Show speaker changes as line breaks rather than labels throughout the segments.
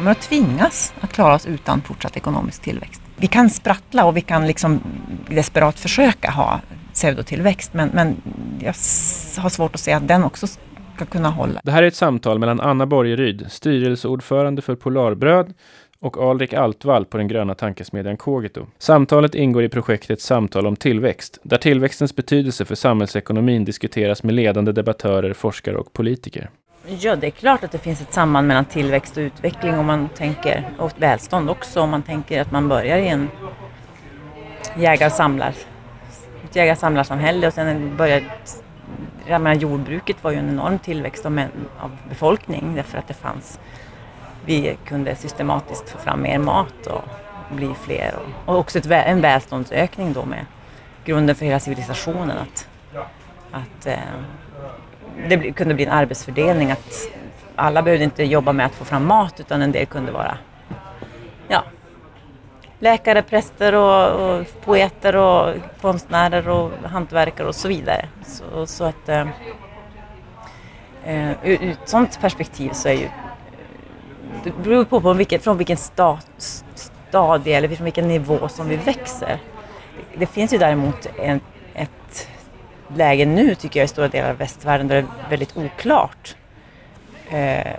kommer att tvingas att klara oss utan fortsatt ekonomisk tillväxt. Vi kan sprattla och vi kan liksom desperat försöka ha pseudotillväxt men, men jag har svårt att se att den också ska kunna hålla.
Det här är ett samtal mellan Anna Borgeryd, styrelseordförande för Polarbröd och Alrik Altvall på den gröna tankesmedjan Kogito. Samtalet ingår i projektet Samtal om tillväxt, där tillväxtens betydelse för samhällsekonomin diskuteras med ledande debattörer, forskare och politiker.
Ja, det är klart att det finns ett samband mellan tillväxt och utveckling om man tänker, och välstånd också om man tänker att man börjar i en jägar-samlar, ett jägar-samlarsamhälle och sen börjar jag menar, jordbruket var ju en enorm tillväxt av, av befolkning därför att det fanns vi kunde systematiskt få fram mer mat och bli fler. Och, och också ett, en välståndsökning då med grunden för hela civilisationen. Att, att eh, det kunde bli en arbetsfördelning. Att alla behövde inte jobba med att få fram mat utan en del kunde vara ja, läkare, präster och, och poeter och konstnärer och hantverkare och så vidare. Så, så att eh, eh ur, ur ett sådant perspektiv så är ju det beror på, på vilket, från vilken stat, stadie eller från vilken nivå som vi växer. Det finns ju däremot en, ett läge nu tycker jag i stora delar av västvärlden där det är väldigt oklart eh,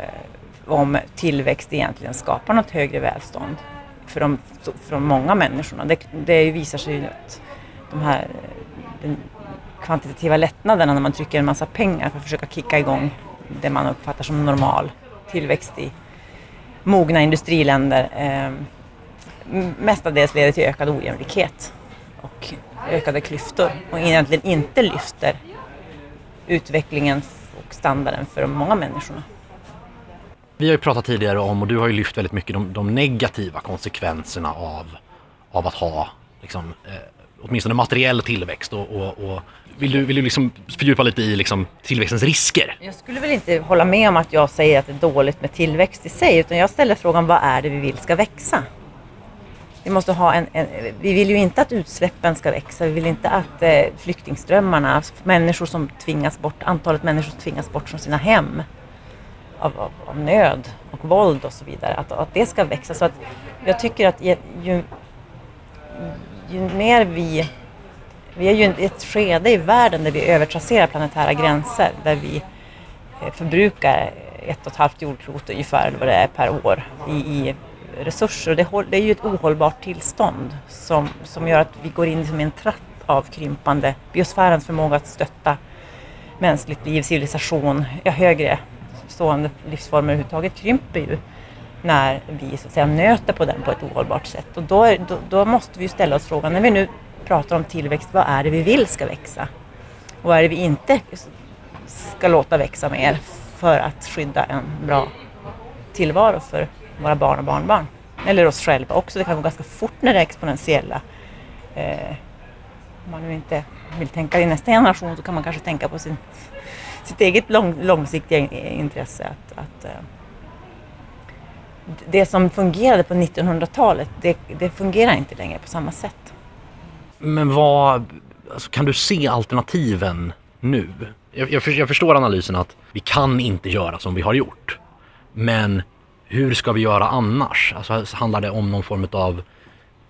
om tillväxt egentligen skapar något högre välstånd för de, för de många människorna. Det, det visar sig ju att de här den kvantitativa lättnaderna när man trycker en massa pengar för att försöka kicka igång det man uppfattar som normal tillväxt i mogna industriländer eh, mestadels leder till ökad ojämlikhet och ökade klyftor och egentligen inte lyfter utvecklingen och standarden för de många människorna.
Vi har ju pratat tidigare om, och du har ju lyft väldigt mycket, de, de negativa konsekvenserna av, av att ha liksom, eh, åtminstone materiell tillväxt och, och, och vill du, vill du liksom fördjupa lite i liksom tillväxtens risker?
Jag skulle väl inte hålla med om att jag säger att det är dåligt med tillväxt i sig, utan jag ställer frågan vad är det vi vill ska växa? Vi, måste ha en, en vi vill ju inte att utsläppen ska växa, vi vill inte att eh, flyktingströmmarna, människor som tvingas bort, antalet människor som tvingas bort från sina hem av, av, av nöd och våld och så vidare, att, att det ska växa. Så att jag tycker att ju, ju, ju mer vi vi är ju i ett skede i världen där vi övertrasserar planetära gränser, där vi eh, förbrukar ett och ett halvt jordklot ungefär, eller vad det är, per år i, i resurser. Det, det, är ju ett ohållbart tillstånd som, som gör att vi går in i en tratt av krympande, biosfärens förmåga att stötta mänskligt liv, civilisation, ja, högre stående livsformer överhuvudtaget krymper ju när vi så att säga nöter på den på ett ohållbart sätt. Och då, då, då måste vi ställa oss frågan, när vi nu pratar om tillväxt, vad är det vi vill ska växa? Och vad är det vi inte ska låta växa mer för att skydda en bra tillvaro för våra barn och barnbarn? Eller oss själva också. Det kan gå ganska fort när det är exponentiella. Eh, om man nu inte vill tänka i nästa generation så kan man kanske tänka på sin, sitt eget lång, långsiktiga intresse. Att, att eh, det som fungerade på 1900-talet, det, det fungerar inte längre på samma sätt.
Men vad, alltså, kan du se alternativen nu? Jag, jag, jag förstår analysen att vi kan inte göra som vi har gjort. Men hur ska vi göra annars? Alltså handlar det om någon form av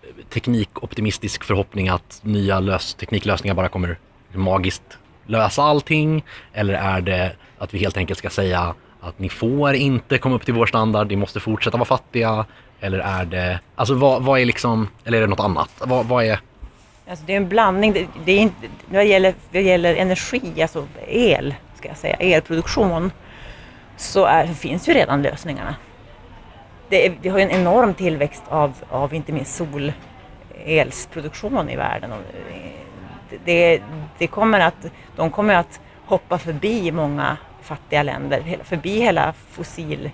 eh, teknikoptimistisk förhoppning att nya lös, tekniklösningar bara kommer magiskt lösa allting? Eller är det att vi helt enkelt ska säga att ni får inte komma upp till vår standard, ni måste fortsätta vara fattiga? Eller är det, alltså vad, vad är liksom, eller är det något annat? Vad, vad är
Alltså det är en blandning. Det, det är inte, vad, gäller, det gäller energi, alltså el, ska jag säga, elproduktion, så är, finns ju redan lösningarna. Det, vi har ju en enorm tillväxt av, av inte minst solelsproduktion i världen. Och eh, det, det kommer att, de kommer att hoppa förbi många fattiga länder, förbi hela fossil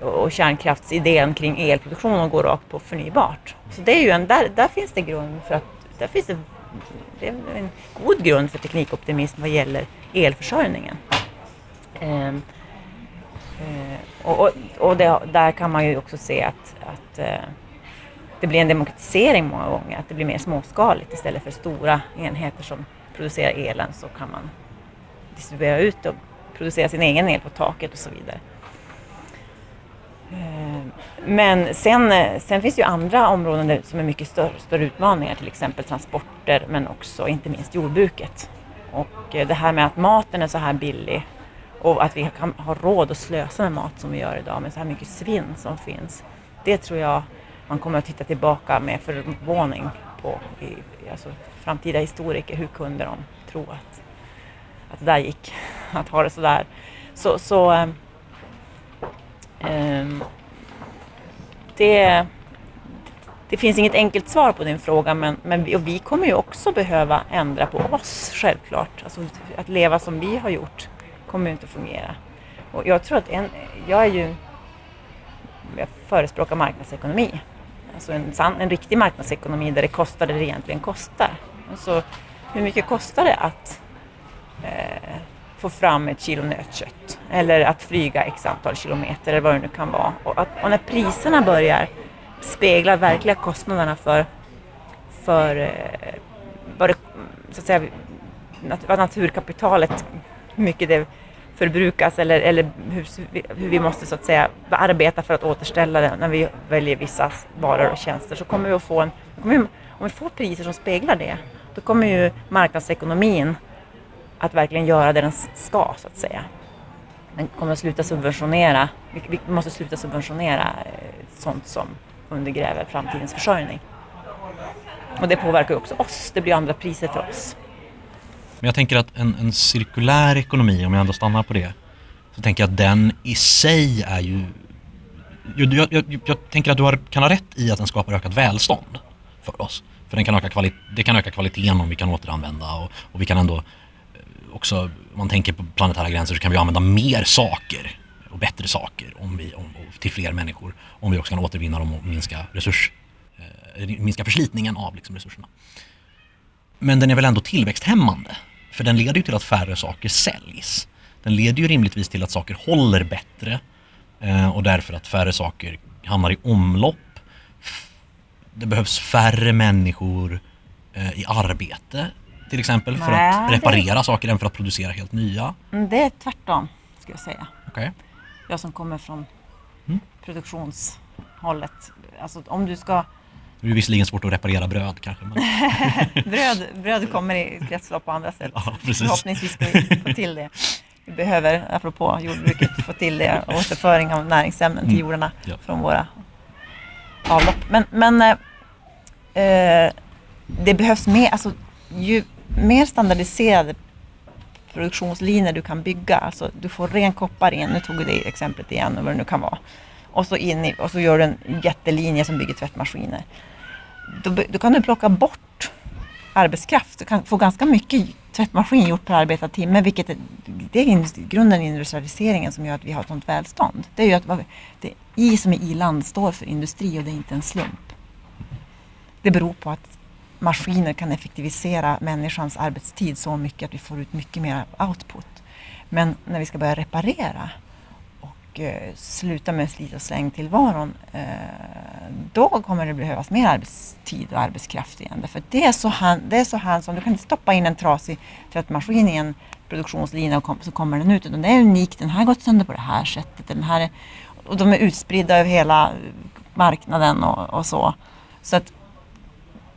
och kärnkraftsidén kring elproduktion och gå rakt på förnybart. Så det är ju en, där, där finns det grund för att där finns det, det en god grund för teknikoptimism vad gäller elförsörjningen. Ehm, Eh, och, och, och det, där kan man ju också se att, att eh, det blir en demokratisering många gånger, att det blir mer småskaligt istället för stora enheter som producerar elen så kan man distribuera ut och producera sin egen el på taket och så vidare. Eh, men sen, sen finns det ju andra områden där, som är mycket större, större utmaningar, till exempel transporter men också inte minst jordbruket. Och det här med att maten är så här billig och att vi kan ha råd att slösa med mat som vi gör idag med så här mycket svinn som finns. Det tror jag man kommer att titta tillbaka med förvåning på. I, alltså, framtida historiker, hur kunde de tro att, att det där gick? Att ha det sådär. Så, så ehm, ehm, det, det finns inget enkelt svar på din fråga men, men vi, och vi kommer ju också behöva ändra på oss självklart. Alltså, att leva som vi har gjort kommer ju inte att fungera. Och jag tror att en, jag är ju, jag förespråkar marknadsekonomi. Alltså en, sann, en riktig marknadsekonomi där det kostar det det egentligen kostar. Alltså, hur mycket kostar det att eh, få fram ett kilo nötkött eller att flyga x antal kilometer eller vad det nu kan vara. Och, att, och när priserna börjar spegla verkliga kostnaderna för, för eh, vad, det, så att säga, nat, vad naturkapitalet, hur mycket det förbrukas eller, eller hur, hur vi måste så att säga arbeta för att återställa det när vi väljer vissa varor och tjänster så kommer vi att få en, vi, om vi får priser som speglar det, då kommer ju marknadsekonomin att verkligen göra det den ska så att säga. Den kommer att sluta subventionera, vi, vi måste sluta subventionera eh, sånt som undergräver framtidens försörjning. Och det påverkar ju också oss, det blir andra priser för oss.
Men jag tänker att en, en cirkulär ekonomi, om jag ändå stannar på det, så tänker jag att den i sig är ju... Jag, jag, jag, jag tänker att du har, kan ha rätt i att den skapar ökat välstånd för oss. För den kan öka kvali- det kan öka kvaliteten om vi kan återanvända och, och vi kan ändå eh, också, om man tänker på planetära gränser så kan vi använda mer saker och bättre saker om vi, om, till fler människor om vi också kan återvinna dem och minska resurs, eh, minska förslitningen av liksom, resurserna. Men den är väl ändå tillväxthämmande? För den leder ju till att färre saker säljs. Den leder ju rimligtvis till att saker håller bättre eh, och därför att färre saker hamnar i omlopp. Det behövs färre människor eh, i arbete till exempel för
Nej,
att
det-
reparera saker än för att producera helt nya.
Mm, Det är tvärtom, skulle jag säga.
Okej?
Jag som kommer från
Mm.
produktionshållet. Alltså om du ska...
Det är visserligen svårt att reparera bröd kanske. Men,
Bröd, bröd kommer i kretslopp på andra sätt.
ja, precis.
Förhoppningsvis ska vi få till det. Vi behöver, apropå jordbruket, få till det. Återföring av näringsämnen till
Mm.
jordarna
Ja.
från våra avlopp. Men, men eh, eh, det behövs mer, alltså ju mer standardiserade produktionslinjer du kan bygga, alltså du får ren koppar in, nu tog vi det exemplet igen, vad det nu kan vara. Och så, in i, och så gör du en jättelinje som bygger tvättmaskiner. Då, då kan du plocka bort arbetskraft. Du kan få ganska mycket tvättmaskin gjort per arbetad timme, vilket är, det är in- grunden i industrialiseringen som gör att vi har ett sånt välstånd. Det är ju att det I som är i-land står för industri och det är inte en slump. Det beror på att maskiner kan effektivisera människans arbetstid så mycket att vi får ut mycket mer output. Men när vi ska börja reparera och eh, sluta med slit och släng tillvaron, eh, då kommer det behövas mer arbetstid och arbetskraft igen. Därför det är så, hand, det är så hand som, Du kan inte stoppa in en trasig tvättmaskin i en produktionslina och kom, så kommer den ut. Utan det är unikt. Den här har gått sönder på det här sättet. Den här är, och de är utspridda över hela marknaden och, och så. Så att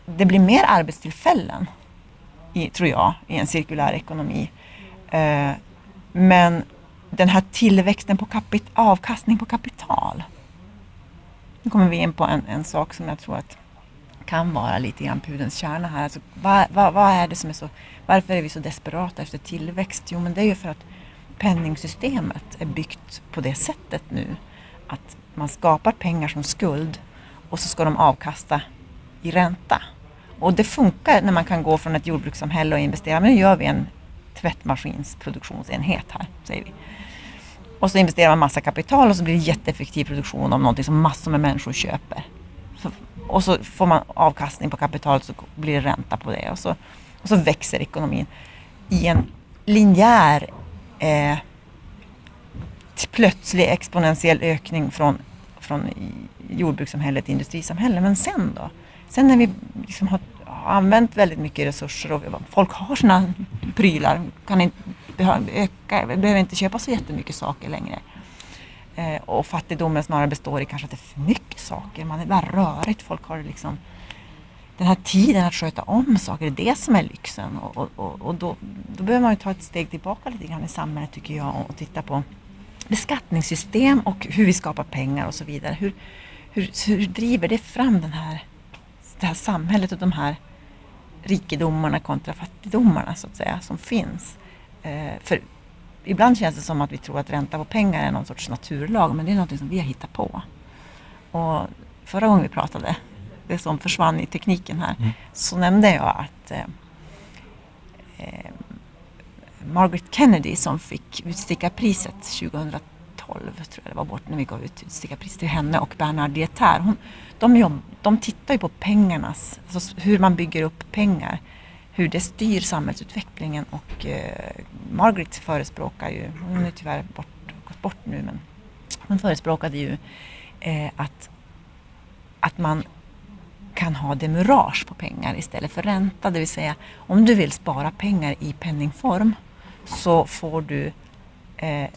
det blir mer arbetstillfällen, i, tror jag, i en cirkulär ekonomi. Eh, men den här tillväxten på kapit- avkastning på kapital. Nu kommer vi in på en, en sak som jag tror att kan vara lite grann pudelns kärna här. Alltså, vad, vad, vad är det som är så, varför är vi så desperata efter tillväxt? Jo, men det är ju för att penningsystemet är byggt på det sättet nu. Att man skapar pengar som skuld och så ska de avkasta i ränta. Och det funkar när man kan gå från ett jordbrukssamhälle och investera. Men nu gör vi en tvättmaskinsproduktionsenhet här, säger vi. Och så investerar man massa kapital och så blir det jätteeffektiv produktion av någonting som massor med människor köper. Så, och så får man avkastning på kapitalet så blir det ränta på det. Och så, och så växer ekonomin i en linjär eh, plötslig exponentiell ökning från, från jordbrukssamhället till industrisamhälle. Men sen då? Sen när vi liksom har använt väldigt mycket resurser och folk har sina prylar, kan inte, behöver, öka, behöver inte köpa så jättemycket saker längre. Eh, och fattigdomen snarare består i kanske att det är för mycket saker. Man är bara rörigt. Folk har liksom den här tiden att sköta om saker, det är det som är lyxen. Och, och, och, och då, då behöver man ju ta ett steg tillbaka lite grann i samhället tycker jag och titta på beskattningssystem och hur vi skapar pengar och så vidare. Hur, hur, hur driver det fram den här, det här samhället och de här rikedomarna kontra fattigdomarna så att säga som finns. Eh, för ibland känns det som att vi tror att ränta på pengar är någon sorts naturlag men det är något som vi har hittat på. Och förra gången vi pratade, det som försvann i tekniken här, mm. så nämnde jag att eh, eh, Margaret Kennedy som fick utstickarpriset 2012, tror jag det var bort när vi gav ut utstickarpriset till henne och Bernard Dieter. Hon, de, jobb, de tittar ju på pengarnas, alltså hur man bygger upp pengar, hur det styr samhällsutvecklingen och eh, Margaret förespråkar ju, hon är tyvärr bort, gått bort nu, men hon förespråkade ju eh, att, att man kan ha demurage på pengar istället för ränta. Det vill säga om du vill spara pengar i penningform så får du eh,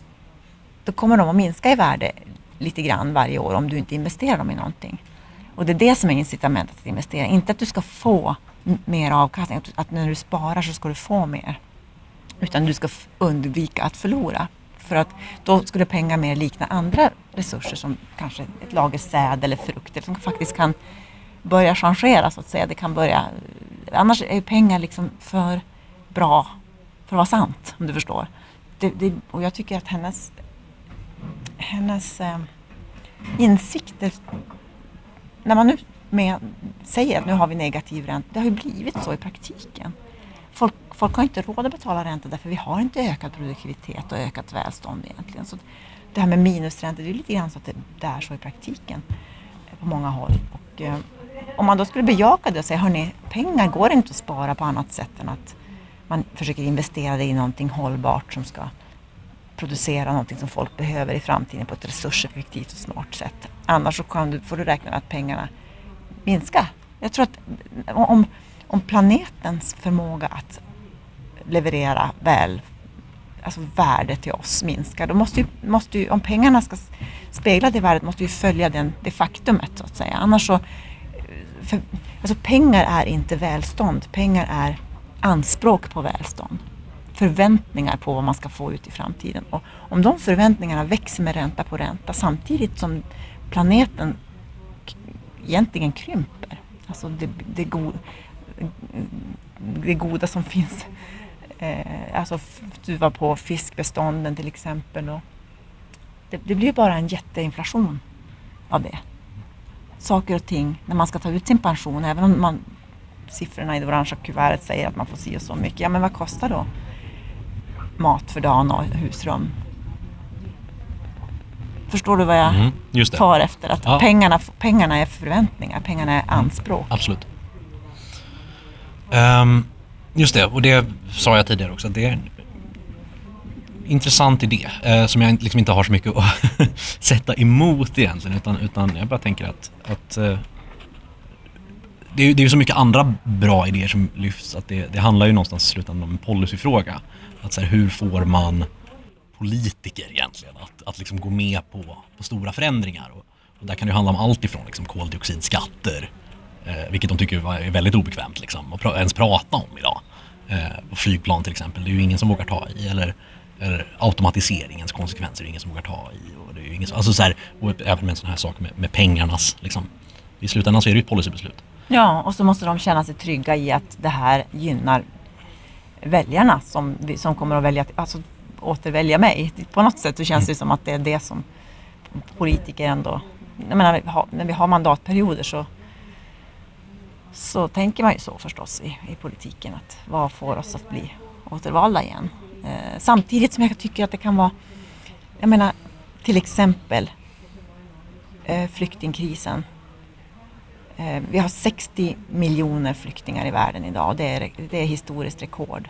då kommer de att minska i värde lite grann varje år om du inte investerar dem i någonting. Och det är det som är incitamentet att investera. Inte att du ska få mer avkastning, att när du sparar så ska du få mer. Utan du ska undvika att förlora. För att då skulle pengar mer likna andra resurser som kanske ett lager säd eller frukter som faktiskt kan börja changera så att säga. Det kan börja, annars är pengar liksom för bra för att vara sant om du förstår. Det, det, och jag tycker att hennes, hennes eh, insikter när man nu med, säger att nu har vi negativ ränta, det har ju blivit så i praktiken. Folk, folk har inte råd att betala ränta därför vi har inte ökad produktivitet och ökat välstånd egentligen. Så det här med minusränta, det är lite grann så att det, det är så i praktiken eh, på många håll. Och, eh, om man då skulle bejaka det och säga, hörni, pengar går inte att spara på annat sätt än att man försöker investera det i någonting hållbart som ska producera någonting som folk behöver i framtiden på ett resurseffektivt och smart sätt. Annars så kan du, får du räkna med att pengarna minskar. Jag tror att om, om planetens förmåga att leverera väl, alltså värde till oss minskar, då måste ju, måste ju, om pengarna ska spegla det värdet måste ju följa den, det faktumet så att säga. Annars så, för, alltså pengar är inte välstånd, pengar är anspråk på välstånd förväntningar på vad man ska få ut i framtiden. Och om de förväntningarna växer med ränta på ränta samtidigt som planeten egentligen krymper. Alltså det, det, go, det goda som finns. Eh, alltså du var på fiskbestånden till exempel. Och det, det blir bara en jätteinflation av det. Saker och ting när man ska ta ut sin pension, även om man, siffrorna i det orangea kuvertet säger att man får si och så mycket. Ja men vad kostar då mat för dagen och husrum. Förstår du vad jag mm, tar efter? Att ja. pengarna, pengarna är förväntningar, pengarna är anspråk. Mm,
absolut. Um, just det, och det sa jag tidigare också. Det är en intressant idé uh, som jag liksom inte har så mycket att sätta emot egentligen. Utan, utan jag bara tänker att, att uh, det är, det är så mycket andra bra idéer som lyfts att det, det handlar ju någonstans i slutändan om en policyfråga. Att så här, hur får man politiker egentligen att, att liksom gå med på, på stora förändringar? Och, och där kan det handla om allt ifrån liksom koldioxidskatter, eh, vilket de tycker är väldigt obekvämt liksom, att pra, ens prata om idag. Eh, och flygplan till exempel, det är ju ingen som vågar ta i. Eller, eller automatiseringens konsekvenser är det ingen som vågar ta i. Och det är ingen, alltså så här, och även med en sån här sak med, med pengarnas, liksom. i slutändan så är det ju ett policybeslut.
Ja, och så måste de känna sig trygga i att det här gynnar väljarna som, som kommer att välja, alltså, återvälja mig. På något sätt så känns det som att det är det som politiker ändå... Jag menar, när vi har mandatperioder så, så tänker man ju så förstås i, i politiken. att Vad får oss att bli återvalda igen? Eh, samtidigt som jag tycker att det kan vara... Jag menar, till exempel eh, flyktingkrisen Eh, vi har 60 miljoner flyktingar i världen idag och det är, det är historiskt rekord.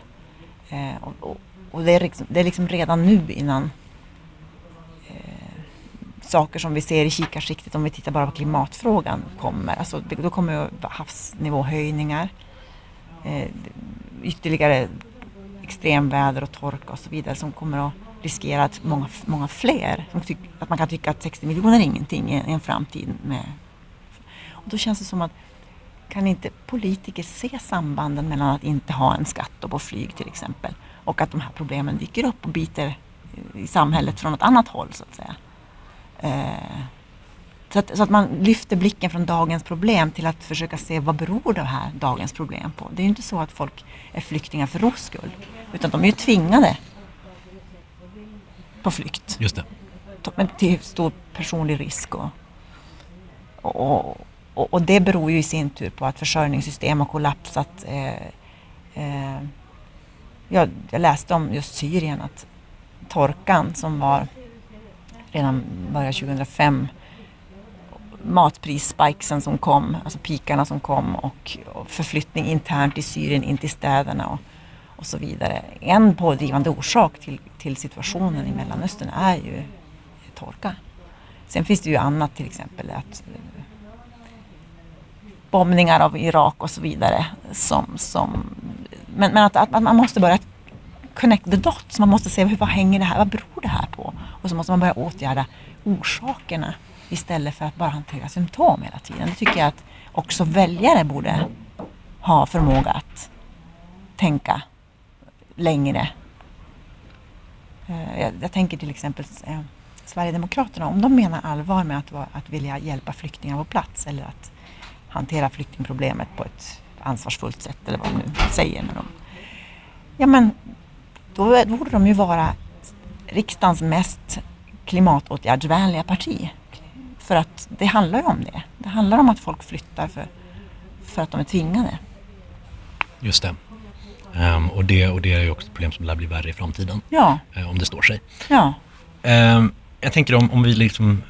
Eh, och, och, och det, är liksom, det är liksom redan nu innan eh, saker som vi ser i kikarsiktet om vi tittar bara på klimatfrågan kommer. Alltså, då kommer havsnivåhöjningar, eh, ytterligare extremväder och torka och så vidare som kommer att riskerar att många, många fler, som tyck, att man kan tycka att 60 miljoner är ingenting i en framtid. Med, då känns det som att kan inte politiker se sambanden mellan att inte ha en skatt på flyg till exempel och att de här problemen dyker upp och biter i samhället från ett annat håll så att säga. Eh, så att, så att, man lyfter blicken från dagens problem till att försöka se vad beror det här dagens problem på. Det är ju inte så att folk är flyktingar för ros skull. Utan de är ju tvingade på flykt.
Just det.
Men till stor personlig risk. Och, och, och, och, det beror ju i sin tur på att försörjningssystem har kollapsat. Eh, eh, jag, jag läste om just Syrien att torkan som var redan början 2005 matprisspikesen som kom, alltså pikarna som kom och, och förflyttning internt i Syrien in till städerna och, och så vidare. En pådrivande orsak till, till situationen i Mellanöstern är ju torka. Sen finns det ju annat, till exempel att bombningar av Irak och så vidare. Som, som, men men att, att man måste börja connect the dots. Man måste se hur, vad hänger det här, vad beror det här på? Och så måste man börja åtgärda orsakerna istället för att bara hantera symptom hela tiden. Det tycker jag att också väljare borde ha förmåga att tänka längre. Eh, jag, jag tänker till exempel eh, Sverigedemokraterna, om de menar allvar med att, att vilja hjälpa flyktingar på plats eller att hantera flyktingproblemet på ett ansvarsfullt sätt eller vad de nu säger. När de, ja men då borde de ju vara riksdagens mest klimatåtgärdsvänliga parti. För att det handlar ju om det. Det handlar om att folk flyttar för, för att de är tvingade.
Just det. Um, och det. Och det är ju också ett problem som lär bli värre i framtiden.
Ja.
Uh, om det står sig.
Ja.
Um, jag tänker om, om vi liksom,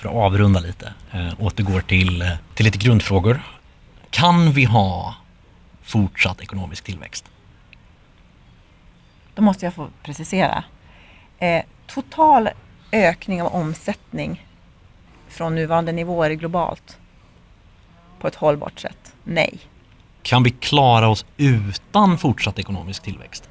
för att avrunda lite, uh, återgår till, uh, till lite grundfrågor. Kan vi ha fortsatt ekonomisk tillväxt?
Då måste jag få precisera. Eh, total ökning av omsättning från nuvarande nivåer globalt på ett hållbart sätt? Nej.
Kan vi klara oss utan fortsatt ekonomisk tillväxt?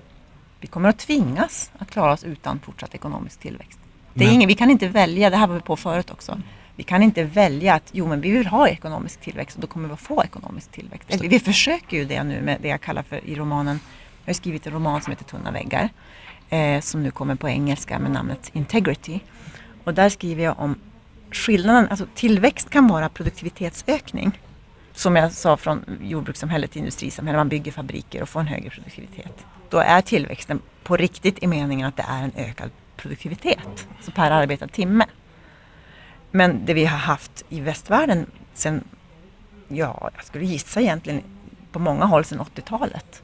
Vi kommer att tvingas att klara oss utan fortsatt ekonomisk tillväxt. Det är men... ingen, vi kan inte välja, det här var vi på förut också. Vi kan inte välja att jo men vi vill ha ekonomisk tillväxt och då kommer vi att få ekonomisk tillväxt. Eller, vi försöker ju det nu med det jag kallar för i romanen, jag har skrivit en roman som heter Tunna väggar eh, som nu kommer på engelska med namnet Integrity. Och där skriver jag om skillnaden, alltså tillväxt kan vara produktivitetsökning. Som jag sa från jordbrukssamhälle till industrisamhälle, man bygger fabriker och får en högre produktivitet. Då är tillväxten på riktigt i meningen att det är en ökad produktivitet, alltså per arbetad timme. Men det vi har haft i västvärlden sen, ja, jag skulle gissa egentligen på många håll sedan 80-talet,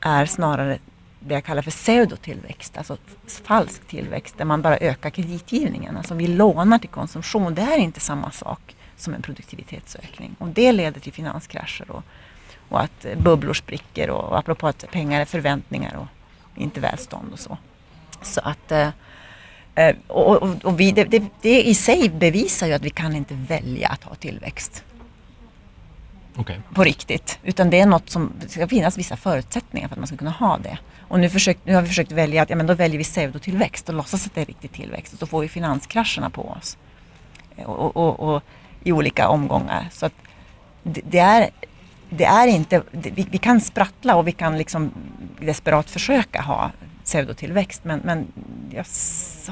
är snarare det jag kallar för pseudotillväxt, alltså falsk tillväxt där man bara ökar kreditgivningen. Alltså vi lånar till konsumtion. Det är inte samma sak som en produktivitetsökning och det leder till finanskrascher och, och att bubblor spricker och apropå att pengar är förväntningar och inte välstånd och så. Så att eh, eh, och, och, och vi, det, det, det, i sig bevisar ju att vi kan inte välja att ha tillväxt.
Okay.
På riktigt. Utan det är något som, det ska finnas vissa förutsättningar för att man ska kunna ha det. Och nu, försökt, nu har vi försökt välja att ja, men då väljer vi pseudotillväxt och låtsas att det är riktig tillväxt. Och så får vi finanskrascherna på oss. Och, och, och i olika omgångar. Så att det, det är, det är inte, vi, vi, kan sprattla och vi kan liksom desperat försöka ha pseudotillväxt. Men, men jag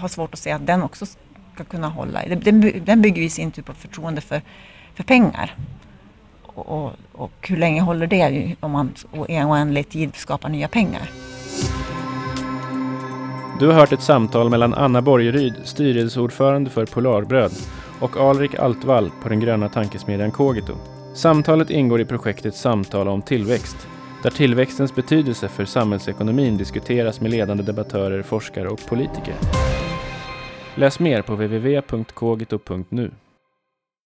har svårt att se att den också ska kunna hålla. Den, den bygger i sin tur på förtroende för, för pengar. Och, och, hur länge håller det om man i en oändlig tid skapar nya pengar?
Du har hört ett samtal mellan Anna Borgeryd, styrelseordförande för Polarbröd, och Alrik Altvall på den gröna tankesmedjan Kogito. Samtalet ingår i projektet Samtal om tillväxt, där tillväxtens betydelse för samhällsekonomin diskuteras med ledande debattörer, forskare och politiker. Läs mer på www.kogito.nu.